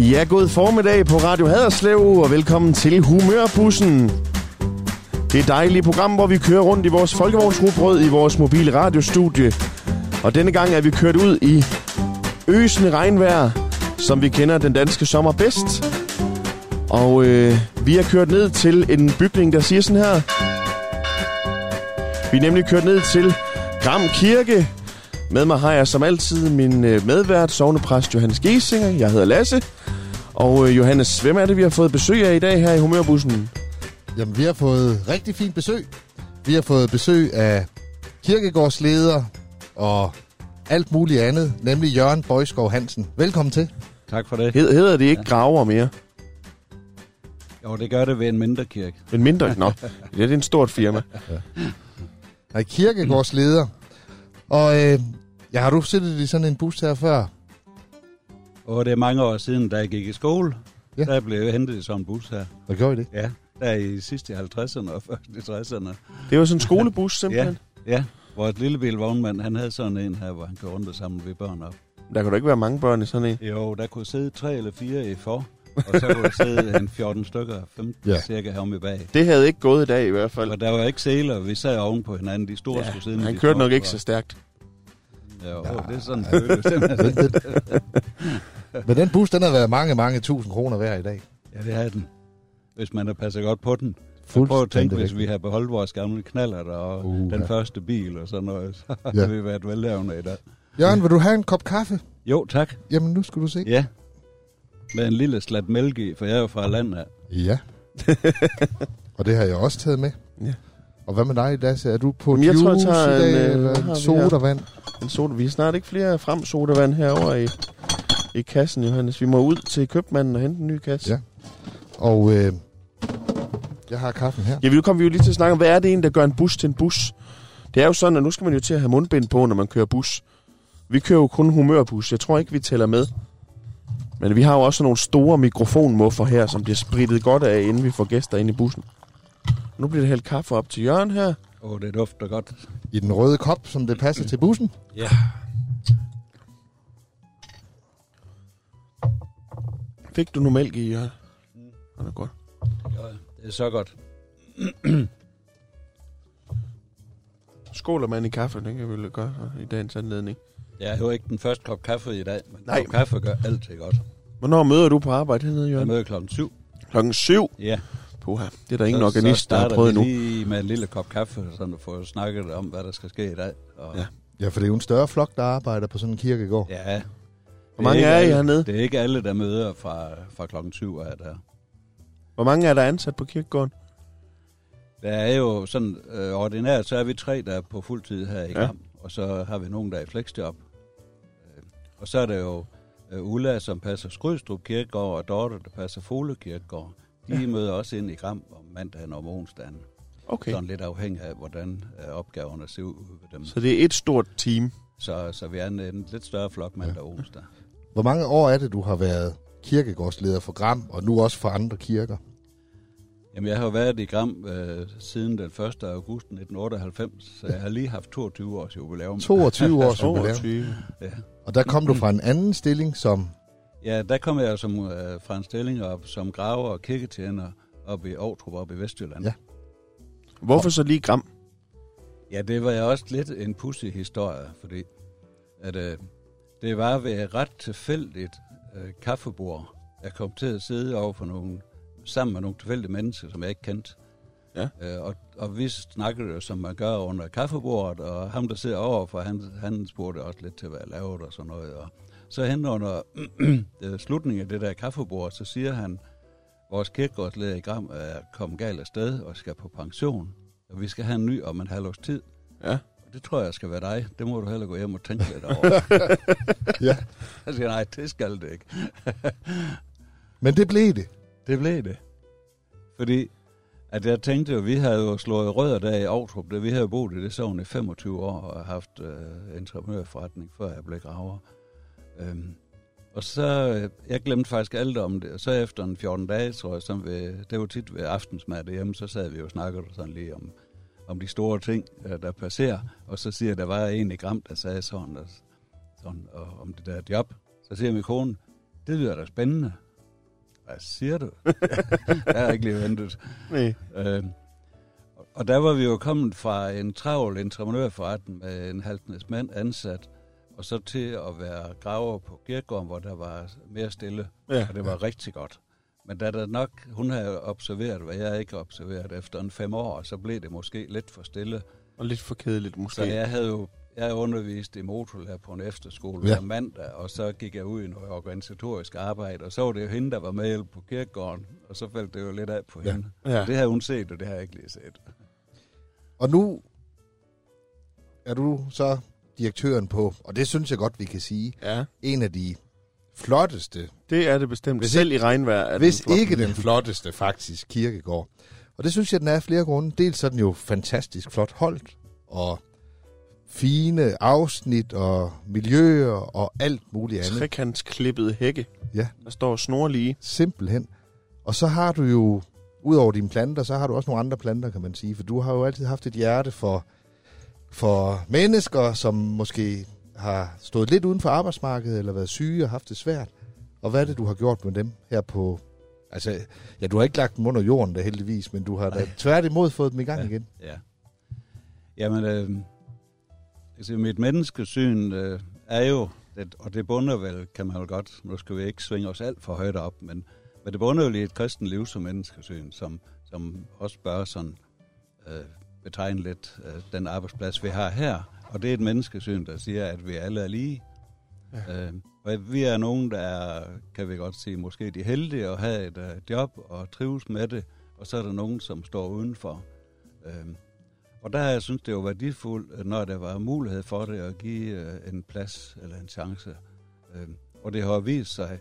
Ja, god formiddag på Radio Haderslev, og velkommen til Humørbussen. Det er dejlige program, hvor vi kører rundt i vores folkevognsrubrød i vores mobile radiostudie. Og denne gang er vi kørt ud i øsende regnvejr, som vi kender den danske sommer bedst. Og øh, vi har kørt ned til en bygning, der siger sådan her. Vi er nemlig kørt ned til Gram Kirke. Med mig har jeg som altid min øh, medvært, sovnepræst Johannes Giesinger. Jeg hedder Lasse. Og øh, Johannes, hvem er det, vi har fået besøg af i dag her i Humørbussen? Jamen, vi har fået rigtig fint besøg. Vi har fået besøg af kirkegårdsleder og alt muligt andet, nemlig Jørgen Bøjskov Hansen. Velkommen til. Tak for det. Hed, hedder det ikke graver mere? Jo, det gør det ved en mindre kirke. En mindre? Nå, det er et stort firma. Nej, kirkegårdsleder. Og øh, ja, har du siddet i sådan en bus her før? Og det er mange år siden, da jeg gik i skole. Ja. Ja. Der blev jeg hentet i sådan en bus her. Hvad gjorde I det? Ja, der i sidste i 50'erne og først i 60'erne. Det var sådan en skolebus simpelthen. Ja, vores lille bil vognmand, han havde sådan en her, hvor han kørte rundt og samlede ved børn op. Der kan du ikke være mange børn i sådan en. Jo, der kunne sidde tre eller fire i for, og så kunne der sidde en 14 stykker, 15 Ja. ja. cirka herom i bag. Det havde ikke gået i dag i hvert fald. Og der var ikke seler, vi sad oven på hinanden. De store skulle sidde han kørte nok ikke så stærkt. Ja, jo, det er sådan, simpelthen. Men, den, bus, den har været mange, mange tusind kroner værd i dag. Ja, det har den. Hvis man har passet godt på den. Prøv at tænke, Fuldstændig hvis vi havde beholdt vores gamle knaller og Uh, den ja. første bil og sådan noget, så Ja. havde vi været velhavende i dag. Jørgen, vil du have en kop kaffe? Jo, tak. Jamen, nu skal du se. Ja. Med en lille slat mælk i, for jeg er jo fra landet. af. Ja. og det har jeg også taget med. Ja. Og hvad med dig, Lasse? Er du på Jamen, jeg juice tror, jeg tager i dag, en, øh, eller en har vi sodavand? En soda. Vi har snart ikke flere frem sodavand herover i, i kassen, Johannes. Vi må ud til købmanden og hente en ny kasse. Ja. Og øh, jeg har kaffen her. Ja, nu kommer vi jo lige til at snakke om, hvad er det egentlig, der gør en bus til en bus? Det er jo sådan, at nu skal man jo til at have mundbind på, når man kører bus. Vi kører jo kun humørbus. Jeg tror ikke, vi tæller med. Men vi har jo også nogle store mikrofonmuffer her, som bliver spritet godt af, inden vi får gæster ind i bussen. Nu bliver det hældt kaffe op til Jørgen her. Åh, oh, det dufter godt. I den røde kop, som det passer til bussen. Ja. Fik du nu mælk i, Jørgen? Det er godt. Det er så godt. Skåler man i kaffe, det kan vi vel gøre i dagens anledning. Jeg er jo ikke den første kop kaffe i dag, men Nej. Kop kaffe gør altid godt. Hvornår møder du på arbejde hernede, Jeg Jørgen? møder klokken syv. Klokken syv. Ja. Puha, det er der ingen så, organist, så der har prøvet vi nu. lige med en lille kop kaffe, sådan at få snakket om, hvad der skal ske i dag. Og, Ja. Ja, for det er jo en større flok, der arbejder på sådan en kirkegård. ja. Hvor mange Det er I ikke alle- hernede? Det er ikke alle, der møder fra, fra klokken 7 er der. Hvor mange er der ansat på kirkegården? Der er jo sådan, øh, ordinært, så er vi tre, der er på fuld tid her i Ja. Gram, og så har vi nogen, der er i flexjob. Øh, Og så er der jo øh, Ulla, som passer Skrydstrup Kirkegård, og Dorte, der passer Fole Kirkegård. De ja. møder også ind i Gram om mandagen og om onsdagen. Okay. Sådan lidt afhængig af, hvordan øh, opgaverne ser ud ved dem. Så det er et stort team. Så, så vi er en, en lidt større flok mandag og onsdag. Hvor mange år er det, du har været kirkegårdsleder for Gram, og nu også for andre kirker? Jamen, jeg har jo været i Gram øh, siden den 1. august 1998, så jeg har lige haft 22 års jubilæum. 22 års jubilæum. 22. Ja. Og der kom du fra en anden stilling som... Ja, der kom jeg som, øh, fra en stilling op som graver og kirketjener op i Aarhus, op i Vestjylland. Ja. Hvorfor så lige Gram? Ja, det var jeg også lidt en pussy historie, fordi at, øh, det var ved et ret tilfældigt øh, kaffebord. Jeg kom til at sidde over for nogle, sammen med nogle tilfældige mennesker, som jeg ikke kendte. Ja. Øh, og, og vi snakkede jo, som man gør under kaffebordet, og ham, der sidder overfor, han, han spurgte også lidt til, hvad jeg lavede og sådan noget. Og så hen under øh, slutningen af det der kaffebord, så siger han, vores kirkegårdsleder i Gram er kommet galt afsted og skal på pension, og vi skal have en ny om en halv års tid. Ja. Og det tror jeg skal være dig. Det må du heller gå hjem og tænke lidt over. Ja. Jeg siger, nej, det skal det ikke. Men det blev det. Det blev det. Fordi at jeg tænkte jo, vi havde jo slået rødder der i Aarhus, vi havde boet i det sovn i 25 år og haft øh, entreprenørforretning, før jeg blev graver. Øhm, og så, øh, jeg glemte faktisk alt om det, og så efter en 14 dage, tror jeg, som ved, det var tit ved aftensmad derhjemme, så sad vi jo og snakkede sådan lige om, om de store ting, øh, der passerer, og så siger der var en i Gram, der sagde sådan, og, sådan og, om det der job. Så siger min kone, det lyder da spændende. hvad siger du? jeg har ikke lige ventet. Nej. Øh, og der var vi jo kommet fra en travl entreprenørforretning med en halvdnes mand ansat, og så til at være graver på kirkegården, hvor der var mere stille, Ja. og det var rigtig godt. Men da der nok, hun havde observeret, hvad jeg ikke observeret efter en fem år, så blev det måske lidt for stille. Og lidt for kedeligt Så måske. jeg havde jo jeg undervist i motorlærer på en efterskole Ja. ja. hver mandag, og så gik jeg ud i noget organisatorisk arbejde, og så var det jo hende, der var med på kirkegården, og så faldt det jo lidt af på Ja. ja. hende. Ja. Ja. Det havde hun set, og det har jeg ikke lige set. Og nu er du så direktøren på, og det synes jeg godt, vi kan sige, ja. en af de flotteste, Det er det bestemt. Hvis Selv i regnvejr er hvis den ikke den flotteste faktisk, kirkegård. Og det synes jeg, den er af flere grunde. Dels er den jo fantastisk flot holdt, og fine afsnit og miljøer og alt muligt andet. Trekantsklippet hække. Ja. Der står snorlige. Simpelthen. Og så har du jo, udover dine planter, så har du også nogle andre planter, kan man sige. For du har jo altid haft et hjerte for, for mennesker, som måske har stået lidt uden for arbejdsmarkedet, eller været syge og haft det svært. Og hvad er det, du har gjort med dem her på... Altså, ja, du har ikke lagt dem under jorden der heldigvis, men du har da tværtimod fået dem i gang Ja. igen. Ja. Jamen, øh, altså mit menneskesyn øh, er jo, det, og det bunder vel, kan man jo godt, nu skal vi ikke svinge os alt for højt op, men, men det bunder jo i et kristen liv som menneskesyn, som, som også bør sådan øh, betegne lidt øh, den arbejdsplads, vi har her. Og det er et menneskesyn, der siger, at vi alle er lige. Ja. Øh, og vi er nogen, der er, kan vi godt sige, måske de heldige at have et øh, job og trives med det, og så er der nogen, som står udenfor. Øh, og der har jeg synes, det var værdifuldt, øh, når der var mulighed for det, at give øh, en plads eller en chance. Øh, og det har vist sig,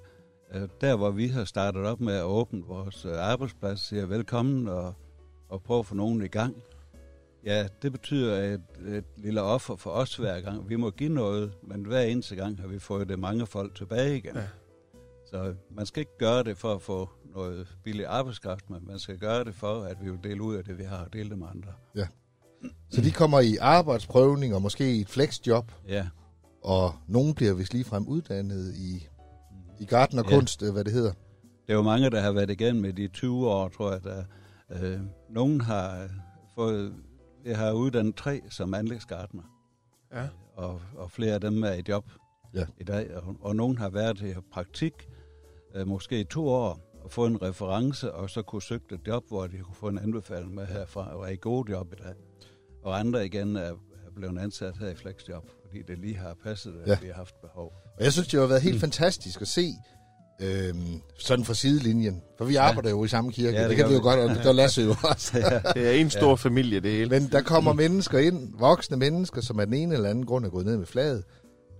øh, der hvor vi har startet op med at åbne vores øh, arbejdsplads, siger velkommen og, og prøve at få nogen i gang. Ja, det betyder et, et lille offer for os hver gang. Vi må give noget, men hver eneste gang har vi fået det mange folk tilbage igen. Ja. Ja. Så man skal ikke gøre det for at få noget billig arbejdskraft, men man skal gøre det for, at vi vil dele ud af det, vi har, og dele det med andre. Så de kommer i arbejdsprøvning og måske i et flexjob, Ja, og nogen bliver vist ligefrem uddannet i, i gartnerkunst, ja. hvad det hedder. det er jo mange, der har været igennem med de 20 år, tror jeg. Der, øh, nogen har fået, jeg har uddannet tre som anlægsgartner, Ja. og, og flere af dem er i job Ja. i dag. Og, og nogen har været i praktik, øh, måske i to år, og fået en reference, og så kunne søge et job, hvor de kunne få en anbefaling med herfra, og er i gode job i dag. Og andre igen er, er blevet ansat her i flexjob, fordi det lige har passet, at Ja. vi har haft behov. Og jeg synes, det har været helt fantastisk at se, øhm, sådan fra sidelinjen. For vi arbejder jo i samme kirke, ja, Ja, det, det kan vi jo godt, og det gør Lasse jo også. Det er en stor ja. familie, det hele. Men der kommer mennesker ind, voksne mennesker, som af den ene eller anden grund er gået ned med flaget,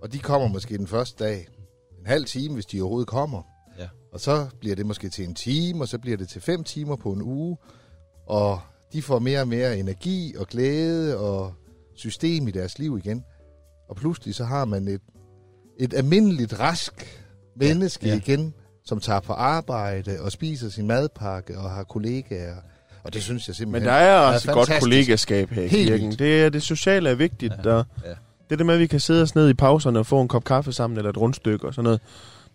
og de kommer måske den første dag en halv time, hvis de overhovedet kommer. Ja. Og så bliver det måske til en time, og så bliver det til fem timer på en uge, og de får mere og mere energi og glæde og system i deres liv igen. Og pludselig så har man et, et almindeligt rask menneske ja, Ja, ja. ja. igen, som tager på arbejde og spiser sin madpakke og har kollegaer. Og det synes jeg Men simpelthen der er også et godt kollegaskab her i kirken. Det, er, det sociale er vigtigt. Ja. Og Ja. det der med, at vi kan sidde os ned i pauserne og få en kop kaffe sammen, eller et rundstykke og sådan noget.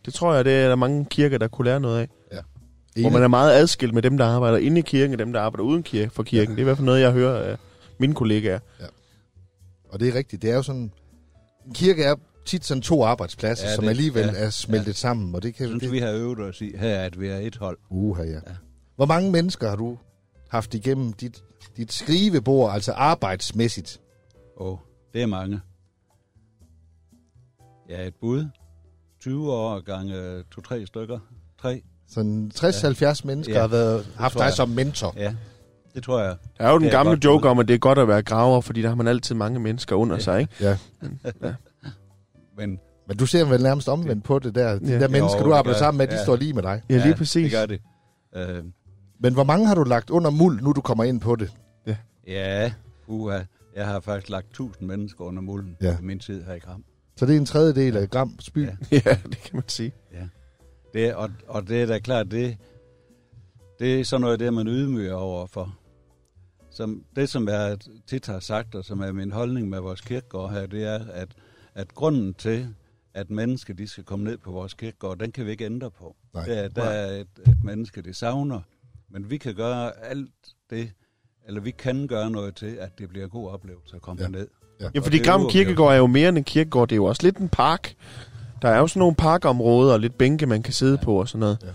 Det tror jeg, det er der mange kirker, der kunne lære noget af. Hvor man er meget adskilt med dem, der arbejder inde i kirken, og dem, der arbejder uden kirke for kirken. Ja. Det er i hvert fald noget, jeg hører af mine kollegaer. Og det er rigtigt. Det er jo sådan... En kirke er tit sådan to arbejdspladser, ja, Ja, som det- alligevel ja, er smeltet ja. sammen. Og det kan synes, det, vi har øvet os i her, at vi er et hold. Uha, ja. Ja. Hvor mange mennesker har du haft igennem dit, dit skrivebord, altså arbejdsmæssigt? Og det er mange. Ja, et bud. 20 år gange to-tre stykker. Tre. Sådan 60-70 mennesker Ja, har været, haft dig jeg. som mentor. Ja, det tror jeg. Der er jo den Det gamle joke om, at det er godt at være graver, fordi der har man altid mange mennesker under Ja. sig, ikke? Ja. Men Men du ser vel nærmest omvendt på det der. De Ja. der mennesker, Jo, du arbejder sammen med, de Ja. står lige med dig. Ja, lige præcis. det gør det. Øh, Men hvor mange har du lagt under muld, nu du kommer ind på det? ja, uha. Jeg har faktisk lagt 1000 mennesker under mulden Ja. ja. i min tid her i Gram. Så det er en tredjedel af Gram Spy. Ja. Ja, det kan man sige. Det, og, og det er da klart, det, det er sådan noget, det man ydmyger over for. Som, det, som jeg tit har sagt, og som er min holdning med vores kirkegård her, det er, at, at grunden til, at mennesker de skal komme ned på vores kirkegård, den kan vi ikke ændre på. Nej. Der, der er et, et menneske, det savner, men vi kan gøre alt det, eller vi kan gøre noget til, at det bliver en god oplevelse at komme Ja. ja. ned. Ja. Ja, fordi er Gram uafgjort. Kirkegård er jo mere end en kirkegård. Det er jo også lidt en park. Der er jo sådan nogle parkområder og lidt bænke, man kan sidde på og sådan noget.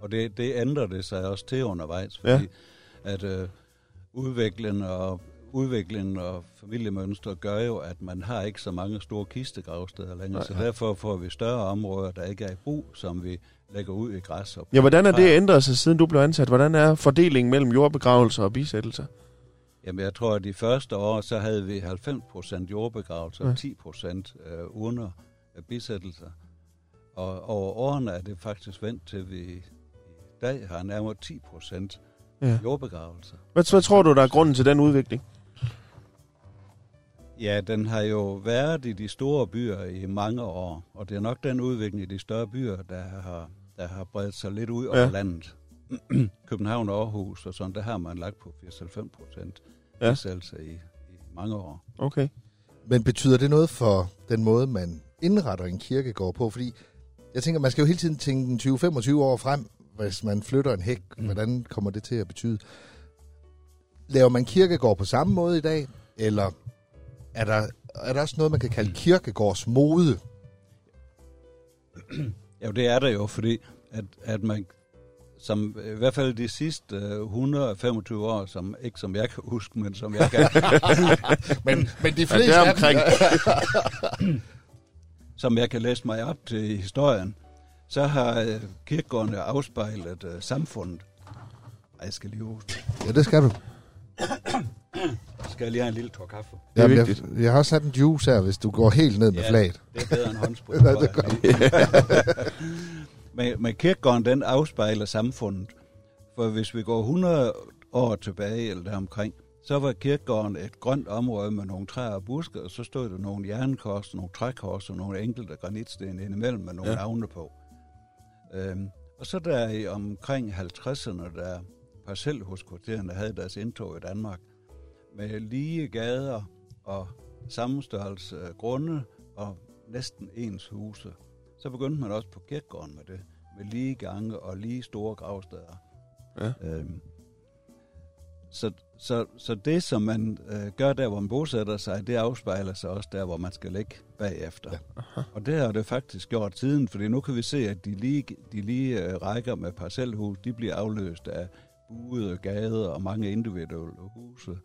Og det, det ændrer det sig også til undervejs, fordi ja. at øh, udviklingen og udviklingen og familiemønstre gør jo, at man har ikke så mange store kistegravsteder længere, Nej. Nej, så derfor får vi større områder, der ikke er i brug, som vi lægger ud i græs. Og Ja, hvordan er det ændret sig, siden du blev ansat? Hvordan er fordelingen mellem jordbegravelser og bisættelser? Jamen, jeg tror, at de første år, så havde vi 90% jordbegravelser Ja. og 10% øh, urner bisættelser. Og over årene er det faktisk vendt til, at vi i dag har nærmere 10% Ja. jordbegravelser. Hvad, hvad tror du, der er grunden til den udvikling? Ja, den har jo været i de store byer i mange år, og det er nok den udvikling i de større byer, der har, der har bredt sig lidt ud over Ja. landet. København og Aarhus og sådan, der har man lagt på 80-90 procent Ja. ja. i, i mange år. Okay. Men betyder det noget for den måde, man indretter en kirkegård på? Fordi jeg tænker, man skal jo hele tiden tænke 20-25 år frem, hvis man flytter en hæk. Mm. Hvordan kommer det til at betyde? Laver man kirkegård på samme måde i dag? Eller er der, er der også noget, man kan kalde kirkegårds mode? Ja, det er der jo, fordi at, at man, som i hvert fald de sidste øh, 125 år, som ikke som jeg kan huske, men som jeg kan, Men, men de Ja, fleste er dem- omkring. som jeg kan læse mig op til i historien, så har øh, kirkegårdene afspejlet øh, samfundet. Ej, jeg skal lige huske. Ja, det skal du. Skal jeg lige have en lille tår kaffe? Det er Jamen, jeg, vigtigt. jeg har også sat en juice her, hvis du går helt ned med Ja. flaget. Det er bedre end håndsprit. Ja, det jeg. men, men kirkegården, den afspejler samfundet. For hvis vi går 100 år tilbage, eller deromkring, så var kirkegården et grønt område med nogle træer og buske, og så stod der nogle jernkors, nogle trækors og nogle enkelte granitsten indimellem med nogle Ja. ja. navne på. Øhm, og så der i omkring 50'erne, der parcelhuskvartererne havde deres indtog i Danmark, med lige gader og sammenstørrelse af grunde og næsten ens huse. Så begyndte man også på kirkegården med det, med lige gange og lige store gravsteder. Ja. Øhm, så, så, så det, som man øh, gør der, hvor man bosætter sig, det afspejler sig også der, hvor man skal ligge bagefter. Ja. Og det har det faktisk gjort siden, fordi nu kan vi se, at de lige, de lige øh, rækker med parcelhus, de bliver afløst af buede gader og mange individuelle huse.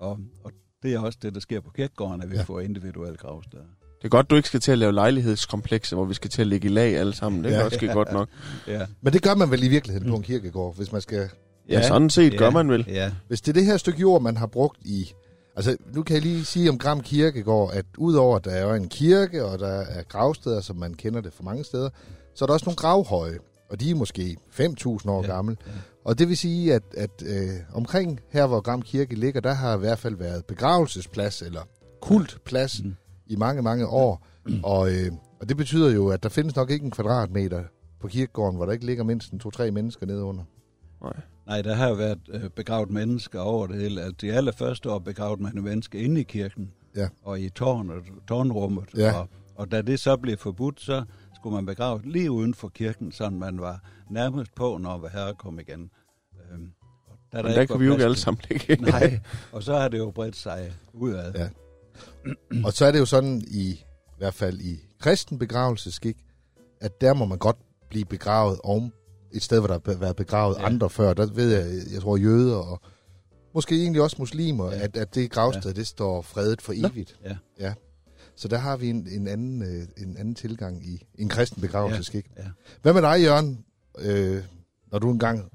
Og, og det er også det, der sker på kirkegården, at vi Ja. ja. får individuelle gravsteder. Det er godt, du ikke skal til at lave lejlighedskomplekser, hvor vi skal til at ligge i lag alle sammen. Det er Ja. også godt nok. Ja, Men det gør man vel i virkeligheden på en kirkegård, hvis man skal... Ja, sådan set gør man vel. Ja, Hvis det er det her stykke jord, man har brugt i... Altså, nu kan jeg lige sige om Gram Kirkegård, at udover at der er en kirke, og der er gravsteder, som man kender det fra mange steder, så er der også nogle gravhøje, og de er måske 5.000 år ja. Ja, gamle. ja. Og det vil sige, at, at øh, omkring her, hvor Gram Kirke ligger, der har i hvert fald været begravelsesplads, eller kultplads, Mm. i mange, mange år. Og, øh, og det betyder jo, at der findes nok ikke en kvadratmeter på kirkegården, hvor der ikke ligger mindst en to-tre mennesker nede under. Nej. Nej, der har jo været øh, begravet mennesker over det hele. Altså, de allerførste år begravet man mennesker inde i kirken. Ja. Og i tårnet, tårnrummet. Ja. Og, og da det så blev forbudt, så skulle man begrave lige uden for kirken, så man var nærmest på, når herre kom igen. Øhm, og da Men der ikke kan vi jo ikke alle sammen ligge. Nej, og så har det jo bredt sig udad. Ja. Og så er det jo sådan, i, i hvert fald i kristen begravelseskik, at der må man godt blive begravet om et sted, hvor der har været begravet ja. Andre før. Der ved jeg, jeg tror jøder og måske egentlig også muslimer, ja. At, at det gravsted, ja. det står fredet for evigt. Ja. ja. Så der har vi en, en, anden, øh, en anden tilgang i en kristen begravelseskik. Ja. Hvad med dig, Jørgen? Øh, når du engang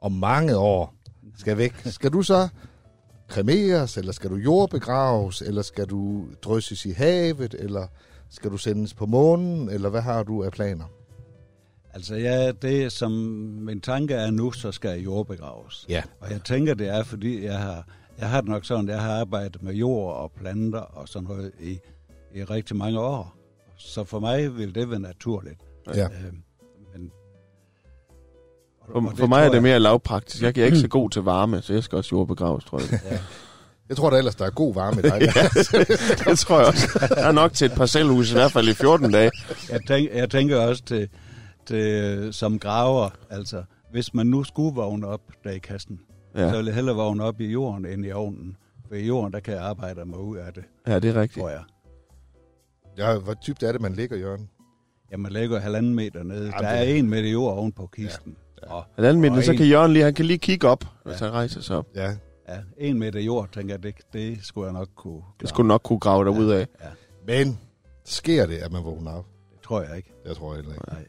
om mange år skal væk, skal du så kremeres, eller skal du jordbegraves, eller skal du drysses i havet, eller skal du sendes på månen, eller hvad har du af planer? Altså ja, det som min tanke er nu, så skal jeg jordbegraves. Ja. Og jeg tænker, det er, fordi jeg har, jeg har det nok sådan, jeg har arbejdet med jord og planter og sådan noget i, i rigtig mange år. Så for mig vil det være naturligt. Ja. Øhm, men, og- For, og for mig er det mere lavpraktisk. Jeg er ikke så god til varme, så jeg skal også jordbegraves, tror jeg. Ja. Jeg tror da ellers, der er god varme i dig. det tror jeg også. Der er nok til et parcelhus, i hvert fald i 14 dage. Jeg, tænk, jeg tænker også til, til, som graver, altså, hvis man nu skulle vågne op der i kassen, ja. så ville jeg hellere vågne op i jorden end i ovnen. For i jorden, der kan jeg arbejde mig ud af det, Ja, det er rigtigt. tror jeg. Ja, hvor dybt er det, man ligger, Jørgen? Ja, man lægger halvanden meter ned. Ja, Der det- er en meter jord oven på kisten. Ja. Og, Halvanden meter, Og så en- kan Jørgen lige, han kan lige kigge op, hvis Ja. han rejser sig op. Ja. ja, en meter jord, tænker jeg, det, det skulle jeg nok kunne Det klare. skulle nok kunne grave dig ud af. Ja, Men sker det, at man vågner op? det tror jeg ikke. Jeg tror heller ikke. Nej.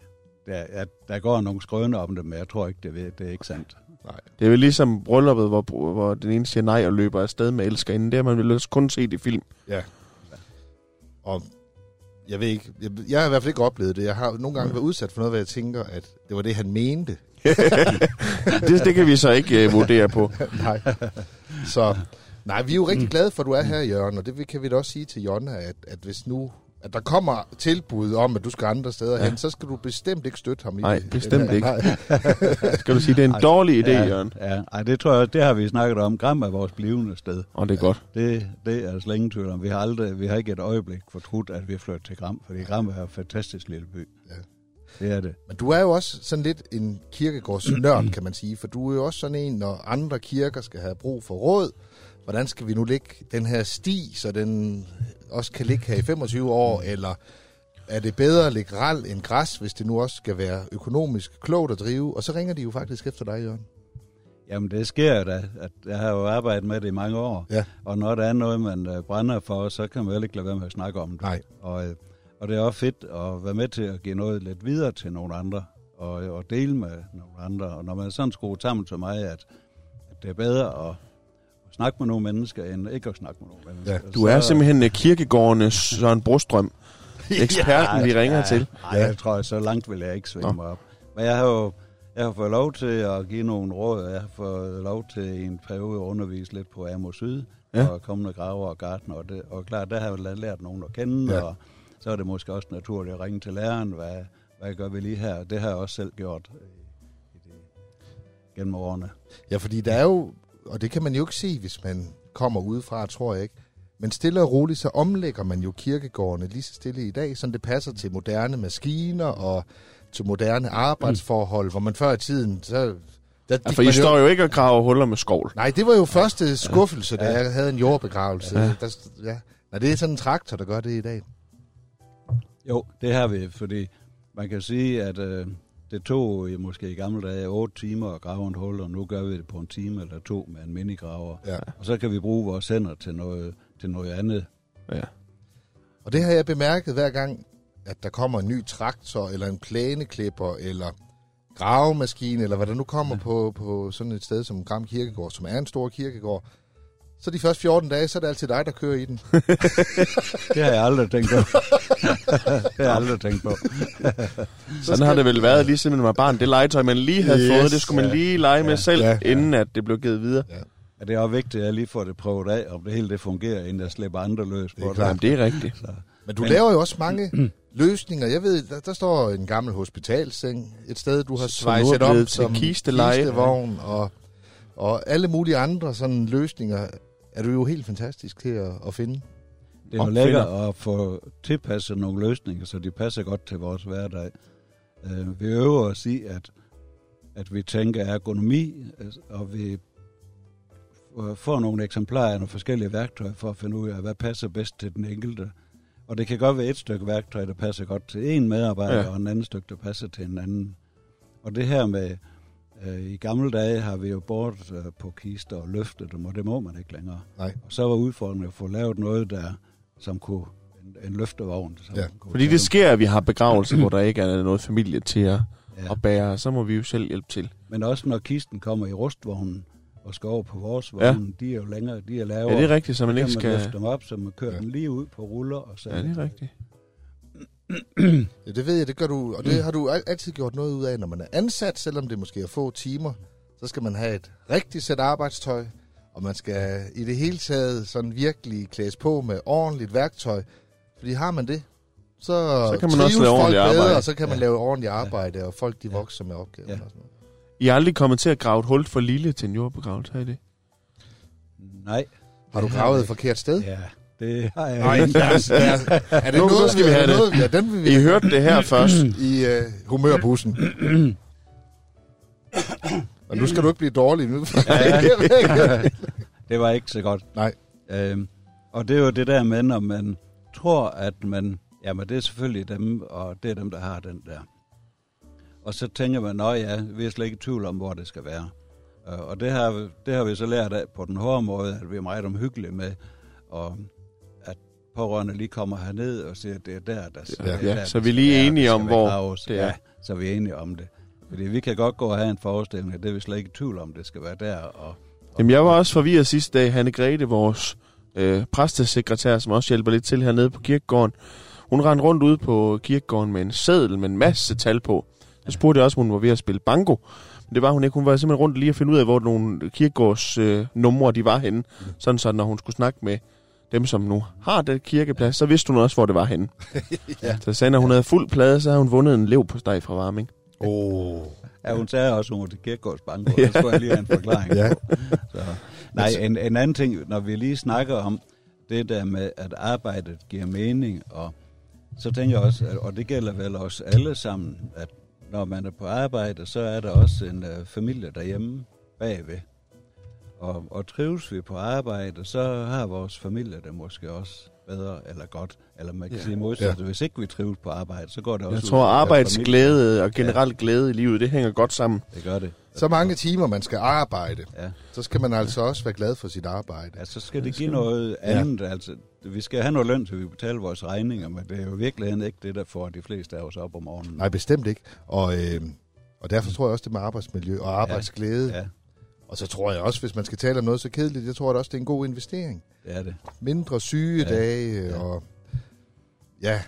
Der, ja, der går nogle skrøner om det, men jeg tror ikke, det, ved- det er ikke sandt. Nej. Det er vel ligesom brylluppet, hvor, hvor den ene siger nej og løber afsted med elskerinden. Det har man vel også kun set i film. Ja. Og jeg ved ikke, jeg, jeg har i hvert fald ikke oplevet det. Jeg har nogle gange været udsat for noget, hvor jeg tænker, at det var det, han mente. det, det kan vi så ikke uh, vurdere på. nej. Så nej, vi er jo rigtig glade for, at du er her, Jørgen, og det kan vi da også sige til Jonna, at, at hvis nu at der kommer tilbud om, at du skal andre steder ja. Ja. hen, så skal du bestemt ikke støtte ham i Nej, det. bestemt ikke. Skal du sige, det er en dårlig idé, ja, Jørgen? Ja, ej, det tror jeg, det har vi snakket om. Gram er vores blivende sted. Og det er godt. Det, det er slet ingen tvivl om. Vi har, aldrig, vi har ikke et øjeblik fortrudt, at vi er flyttet til Gram, fordi Gram er en fantastisk lille by. Ja. Det er det. Men du er jo også sådan lidt en kirkegårdsnørd, kan man sige, for du er jo også sådan en, når andre kirker skal have brug for råd, hvordan skal vi nu lægge den her sti, så den også kan ligge her i 25 år, eller er det bedre at lægge ral end græs, hvis det nu også skal være økonomisk klogt at drive? Og så ringer de jo faktisk efter dig, Jørgen. Jamen, det sker da. At jeg har jo arbejdet med det i mange år. Ja. Og når der er noget, man øh, brænder for, så kan man jo ikke lade være med at snakke om det. Nej. Og, øh, og det er også fedt at være med til at give noget lidt videre til nogle andre, og, og dele med nogle andre. Og når man er sådan skruet sammen til mig, at, at det er bedre at snakke med nogle mennesker, end ikke at snakke med nogle mennesker. Ja. Du er simpelthen uh, kirkegårdenes Søren Brostrøm. Eksperten, vi ringer til. Nej, jeg tror, så langt vil jeg ikke svinge Nå. mig op. Men jeg har jo jeg har fået lov til at give nogle råd. Jeg har fået lov til en periode at undervise lidt på Amo Syd, Ja. ja. og kommende graver og gartner. Og, det, og klart, der har jeg lært nogen at kende, Ja. ja. og så er det måske også naturligt at ringe til læreren. Hvad, hvad gør vi lige her? Det har jeg også selv gjort i, i det, gennem årene. Ja, fordi der er jo, og det kan man jo ikke se, hvis man kommer udefra, tror jeg ikke. Men stille og roligt, så omlægger man jo kirkegårdene lige så stille i dag, så det passer til moderne maskiner og til moderne arbejdsforhold, hvor man før i tiden, så... Der Ja, for I står jo ikke og graver huller med skovl. Nej, det var jo første skuffelse, da jeg havde en jordbegravelse. Ja. Ja. Der, ja. Nej, det er sådan en traktor, der gør det i dag. Jo, det har vi, fordi man kan sige, at øh, det tog måske i gamle dage 8 timer at grave en hul, og nu gør vi det på en time eller to med en minigraver. Ja. Og så kan vi bruge vores hænder til noget, til noget andet. Ja. Og det har jeg bemærket hver gang, at der kommer en ny traktor, eller en plæneklipper, eller gravemaskine, eller hvad der nu kommer ja. på, på sådan et sted som Gram Kirkegård, som er en stor kirkegård. Så de første 14 dage, så er det altid dig, der kører i den. Det har jeg aldrig tænkt på. det har jeg aldrig tænkt på. Sådan har det vel været, lige siden man var barn. Det legetøj, man lige havde Yes, fået, det skulle man ja. lige lege med Ja, selv, ja, inden at det blev givet videre. Ja, det er også vigtigt, at jeg lige får det prøvet af, om det hele det fungerer, inden jeg slipper andre løs Det er på det. Jamen, det er rigtigt. Så, Men du Men- laver jo også mange løsninger. Jeg ved, der, der står en gammel hospitalseng, et sted, du har svejset op til som kisteleje. kistevogn, og, og alle mulige andre sådan løsninger er du jo helt fantastisk til at, at finde. det er jo lækkert at få tilpasset nogle løsninger, så de passer godt til vores hverdag. Uh, vi øver os i, at, at vi tænker ergonomi, altså, og vi f- får nogle eksemplarer af nogle forskellige værktøjer for at finde ud af, hvad passer bedst til den enkelte. Og det kan godt være et stykke værktøj, der passer godt til en medarbejder, Ja. og en anden stykke, der passer til en anden. Og det her med, øh, i gamle dage har vi jo båret øh, på kister og løftet dem, og det må man ikke længere. Nej. Og så var udfordringen at få lavet noget, der som kunne, en, en løftevogn. Som Ja. kunne Fordi det sker, at vi har begravelser, hvor der ikke er noget familie til at, Ja. at bære, så må vi jo selv hjælpe til. Men også når kisten kommer i rustvognen og skal over på vores Ja. vogn, de er jo længere, de er lavere. Ja, det er rigtigt, så man ikke man skal... løfte dem op, så man kører Ja. ja. den lige ud på ruller. Og så, Ja, det er rigtigt. Ja, det ved jeg, det gør du, og det har du al- altid gjort noget ud af, når man er ansat, selvom det måske er få timer. Så skal man have et rigtigt sæt arbejdstøj, og man skal i det hele taget sådan virkelig klædes på med ordentligt værktøj. Fordi har man det, så, Så kan man også lave folk ordentligt bedre, arbejde. og så kan man Ja. lave ordentligt arbejde, og folk de vokser med opgaven. Ja. Og sådan noget. I er aldrig kommet til at grave et hul for lille til en jordbegravelse, er I det? Nej, Har du gravet har et forkert sted? Ja, det har jeg. Nej, lad os, lad os, er det Nu- noget, skal vi have det. Noget, ja, den vil vi I hørte det her først. i uh, humørbussen. Og nu skal du ikke blive dårlig. Nu. det var ikke så godt. Nej. Øhm, og det er jo det der med, når man tror, at man... Jamen, det er selvfølgelig dem, og det er dem, der har den der. Og så tænker man, nå ja, vi er slet ikke i tvivl om, hvor det skal være. Øh, Og det har, vi- det har vi så lært af på den hårde måde, at vi er meget omhyggelige med, og at pårørende lige kommer herned og siger, at det er der, der, Ja, det er ja, der, så vi er lige enige om, hvor begraves. det er. Ja, så vi er enige om det. Fordi vi kan godt gå og have en forestilling, at det er vi slet ikke i tvivl om, det skal være der. Og, og Jamen, jeg var også forvirret sidste dag. Hanne Grete, vores øh, præstesekretær, som også hjælper lidt til hernede på kirkegården. Hun rendte rundt ude på kirkegården med en seddel med en masse tal på. Så spurgte jeg også, om hun var ved at spille banko. Men det var hun ikke. Hun var simpelthen rundt lige at finde ud af, hvor nogle kirkegårds øh, numre de var henne. Sådan så, når hun skulle snakke med dem, som nu har det kirkeplads, så vidste hun også, hvor det var henne. Ja. Så sagde, når hun havde fuld plade, så havde hun vundet en lev på steg fra Varming. Oh. Ja, hun sagde også, at hun var til kirkegårdsbanko, og det skulle jeg lige have en forklaring Ja. på. Så. Nej, en, en anden ting, når vi lige snakker om det der med, at arbejdet giver mening, og så tænker jeg også, at, og det gælder vel os alle sammen, at når man er på arbejde, så er der også en uh, familie derhjemme bagved. Og, og trives vi på arbejde, så har vores familie det måske også bedre eller godt. Eller man kan Ja. ja. sige modsat, ja. hvis ikke vi trives på arbejde, så går det også Jeg tror, arbejdsglæde og generelt glæde i livet, det hænger godt sammen. Det gør det. Så mange timer, man skal arbejde, Ja. så skal man altså også være glad for sit arbejde. Ja, så skal det give noget andet. Ja. Altså, vi skal have noget løn, så vi betaler vores regninger, men det er jo virkelig ikke det, der får de fleste af os op om morgenen. Nej, bestemt ikke. Og, øh, og derfor tror jeg også, det med arbejdsmiljø og arbejdsglæde. Ja. Ja, Og så tror jeg også, hvis man skal tale om noget så kedeligt, jeg tror også, det er en god investering. det er det. Mindre sygedage ja. Ja. og... Ja,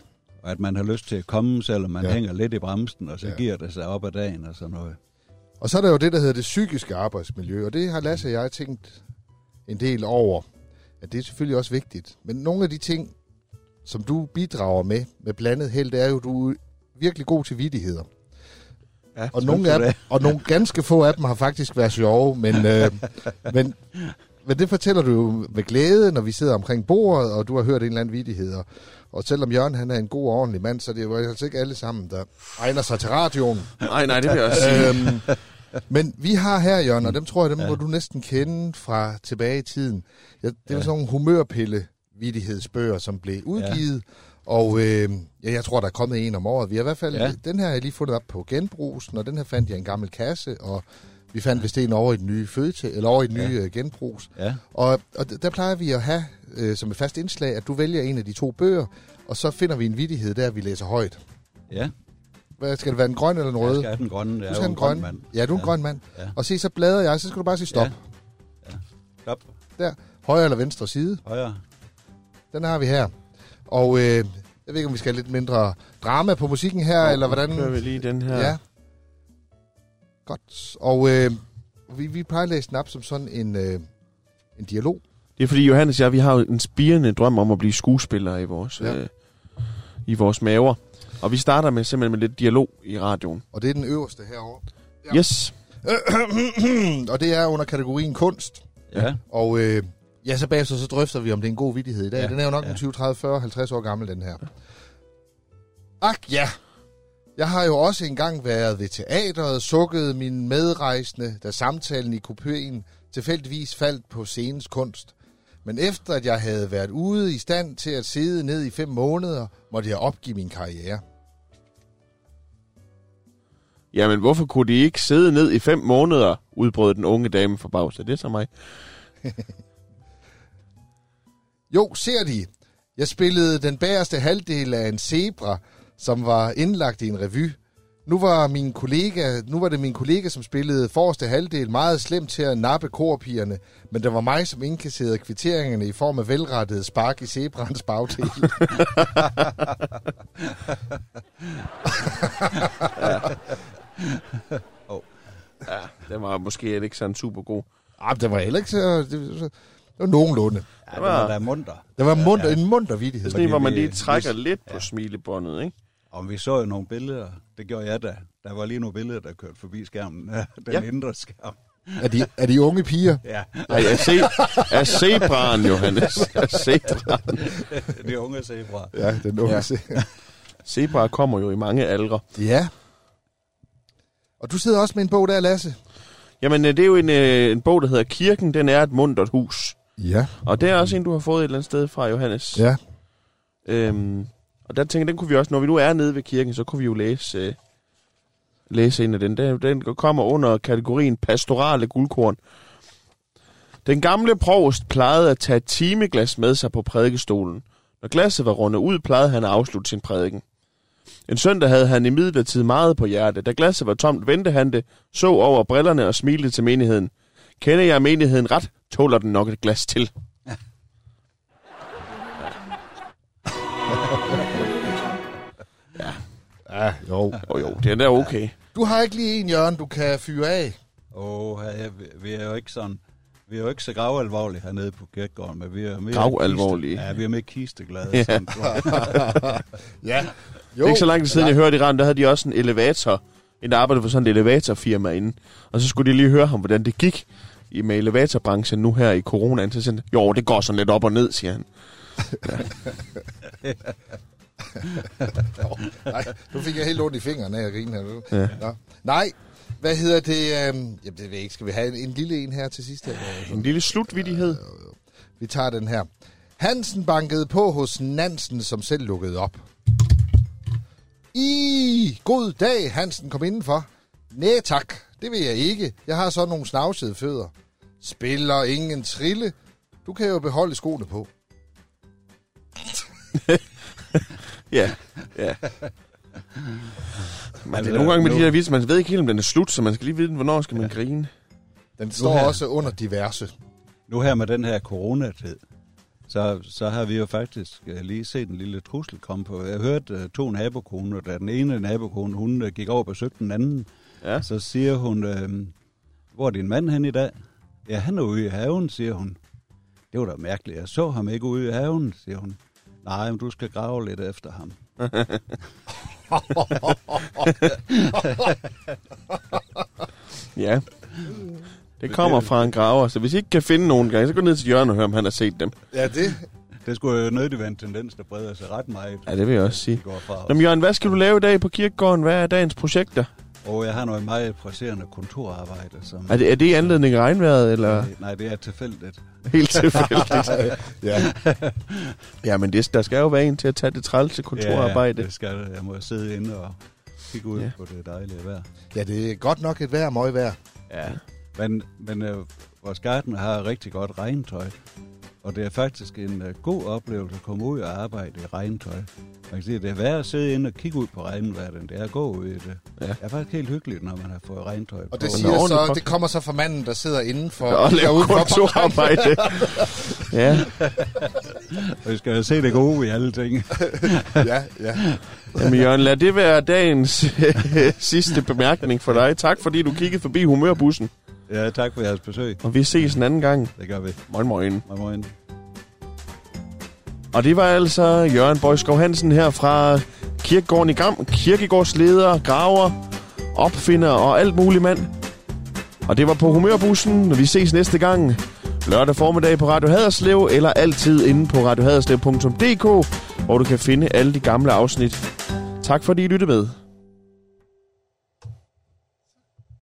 Og at man har lyst til at komme, selvom man Ja. hænger lidt i bremsen, og så Ja. giver det sig op ad dagen og sådan noget. Og så er der jo det, der hedder det psykiske arbejdsmiljø, og det har Lasse og jeg tænkt en del over, at det er selvfølgelig også vigtigt. Men nogle af de ting, som du bidrager med, med blandet held, det er jo, du er virkelig god til vidigheder. Ja, Og nogle, af dem, og nogle ganske få af dem har faktisk været sjove, men, øh, men, men det fortæller du jo med glæde, når vi sidder omkring bordet, og du har hørt en eller anden vidighed. Og, og selvom Jørgen han er en god og ordentlig mand, så det er jo altså ikke alle sammen, der egner sig til radioen. Nej, nej, det vil jeg også sige. øhm, men vi har her, Jørgen, og dem tror jeg, dem Ja. må du næsten kende fra tilbage i tiden. Ja, det er ja. Ja. sådan nogle humørpille-vidighedsbøger, som blev udgivet. Ja. Og øh, ja, jeg tror, der er kommet en om året. Vi har i hvert fald, ja. Ja. den her har jeg lige fundet op på genbrusen, og den her fandt jeg i en gammel kasse, og vi fandt vist en over i den nye fødte, eller over i den nye Ja. ja. genbrus. Ja, Og, og der plejer vi at have øh, som et fast indslag, at du vælger en af de to bøger, og så finder vi en vidighed der, vi læser højt. ja. Hvad, skal det være en grøn eller en Jeg rød? skal have den grønne. Du Jeg skal have er jo en en grøn. mand. Ja, du er en Ja. grøn mand. Ja. Og se, så bladrer jeg, så skal du bare sige stop. Ja. Stop. Der. Højre eller venstre side. Højre. Den har vi her. Og øh, jeg ved ikke, om vi skal have lidt mindre drama på musikken her, Nå, eller hvordan? kører vi lige den her. Ja. Godt. Og øh, vi, vi plejer at læse den op som sådan en, øh, en dialog. Det er fordi, Johannes og jeg, vi har jo en spirende drøm om at blive skuespillere i vores, Ja. ja. øh, i vores maver. Og vi starter med simpelthen med lidt dialog i radioen. Og det er den øverste herovre. Ja. Ja. Yes. og det er under kategorien kunst. Ja. Og øh, ja, så bagefter så drøfter vi, om det er en god vittighed i dag. Ja, den er jo nok ja. en 20, 30, 40, 50 år gammel, den her. Ak ja, jeg har jo også engang været ved teateret, sukket min medrejsende, da samtalen i kupéen tilfældigvis faldt på scenens kunst. Men efter at jeg havde været ude i stand til at sidde ned i fem måneder, måtte jeg opgive min karriere. Jamen, hvorfor kunne de ikke sidde ned i fem måneder, udbrød den unge dame for bagse. Det er så mig. Jo, ser de. Jeg spillede den bagerste halvdel af en zebra, som var indlagt i en revy. Nu var, min kollega, nu var det min kollega, som spillede forreste halvdel meget slemt til at nappe korpigerne, men det var mig, som indkasserede kvitteringerne i form af velrettede spark i zebrans bagdel. Ja, den var måske ikke sådan super god. ah, det var heller ikke så... Det, det var nogenlunde. Ja, det var da munter. Det var munter, en munter vittighed. Det er sådan en, hvor man lige trækker vi- lidt på ja. smilebåndet, ikke? Og vi så jo nogle billeder. Det gjorde jeg da. Der var lige nogle billeder, der kørte forbi skærmen. Den Ja. ja. indre skærm. Er de, er de unge piger? Ja, Nej, er, se, er zebraen, Johannes. Er zebraen. de unge zebra. Ja, den unge. Ja. Ja. Zebraer kommer jo i mange aldre. ja. Og du sidder også med en bog der, Lasse. Jamen, øh, det er jo en, øh, en bog, der hedder Kirken, den er et mundret hus. Ja. Og det er også en, du har fået et eller andet sted fra, Johannes. Ja. Øhm, og der tænker jeg, den kunne vi også, når vi nu er nede ved kirken, så kunne vi jo læse, øh, læse en af den. den. Den kommer under kategorien pastorale guldkorn. Den gamle provst plejede at tage et timeglas med sig på prædikestolen. Når glasset var rundet ud, plejede han at afslutte sin prædiken. En søndag havde han i midlertid meget på hjerte. Da glasset var tomt, vendte han det, så over brillerne og smilte til menigheden. Kender jeg menigheden ret, tåler den nok et glas til. Ja, jo. Jo jo, det er okay. Du har ikke lige en, Jørgen, du kan fyre af. Og ja, vi- vi er jo ikke sådan... Vi er jo ikke så gravalvorlige hernede på kirkegården, men vi er mere... Gravalvorlige. Kiste, ja, vi er mere kisteglade. Ja. Ja. Ja. Det er ikke så lang tid siden, jeg hørte i rand, der havde de også en elevator, en der arbejdede for sådan et elevatorfirma inden. Og så skulle de lige høre ham, hvordan det gik i med elevatorbranchen nu her i coronaen. Så siger jo, det går sådan lidt op og ned, siger han. Nej, nu fik jeg helt ondt i fingrene af at grine her. Ja. Nå. Nej, hvad hedder det? Øhm, jamen, det ved jeg ikke. Skal vi have en, en lille en her til sidst? Her? En lille slutvidighed. Vi tager den her. Hansen bankede på hos Nansen, som selv lukkede op. I god dag, Hansen kom indenfor. Nej tak, det vil jeg ikke. Jeg har så nogle snavsede fødder. Spiller ingen trille. Du kan jo beholde skoene på. Ja, ja. Men det er nogle gange med de der vits, man ved ikke helt, om den er slut, så man skal lige vide, hvornår skal man grine. Den står her. også under diverse. nu her med den her coronatid, så, så har vi jo faktisk uh, lige set en lille trussel komme på. Jeg hørte uh, to nabokoner, da den ene nabokone, hun uh, gik over og besøgte den anden. Ja. Så siger hun, hvor er din mand hen i dag? Ja, han er ude i haven, siger hun. Det var da mærkeligt. Jeg så ham ikke ude i haven, siger hun. Nej, men du skal grave lidt efter ham. Ja. Det kommer fra en graver, så hvis I ikke kan finde nogen gang, så gå ned til Jørgen og hør, om han har set dem. Ja, det. Det skulle jo nødigt være en tendens, der breder sig ret meget. Ja, det vil jeg også sige. Nå, men Jørgen, hvad skal du lave i dag på kirkegården? Hvad er dagens projekter? Og jeg har noget meget presserende kontorarbejde, som... Er det, er det i anledning af regnvejret, eller Nej, det er tilfældigt. helt tilfældigt? Ja. ja, men det, der skal jo være en til at tage det trælse kontorarbejde. Ja, det skal det. Jeg må sidde inde og kigge ud Ja. ja. på det dejlige vejr. ja, det er godt nok et vejr, møg vejr. Ja. Men, men øh, vores garten har rigtig godt regntøj. Og det er faktisk en øh, god oplevelse at komme ud og arbejde i regntøj. Man kan sige, det er værd at sidde inde og kigge ud på regnvejret, end det er at gå ud i det. Ja. Det er faktisk helt hyggeligt, når man har fået regntøj på. Og det, siger så, det kommer så fra manden, der sidder indenfor. Og lave derude for- kontorarbejde. ja, Og vi skal jo se det gode i alle ting. ja, ja. Jamen Jørgen, lad det være dagens sidste bemærkning for dig. Tak fordi du kiggede forbi humørbussen. Ja, tak for jeres besøg. Og vi ses en anden gang. Det gør vi. Moin moin. Moin, moin. Og det var altså Jørgen Bøjskov Hansen her fra Kirkegården i Gram. Kirkegårdsleder, graver, opfinder og alt muligt mand. Og det var på humørbussen. Vi ses næste gang lørdag formiddag på Radio Haderslev, eller altid inde på radiohaderslev.dk, hvor du kan finde alle de gamle afsnit. Tak fordi I lyttede med.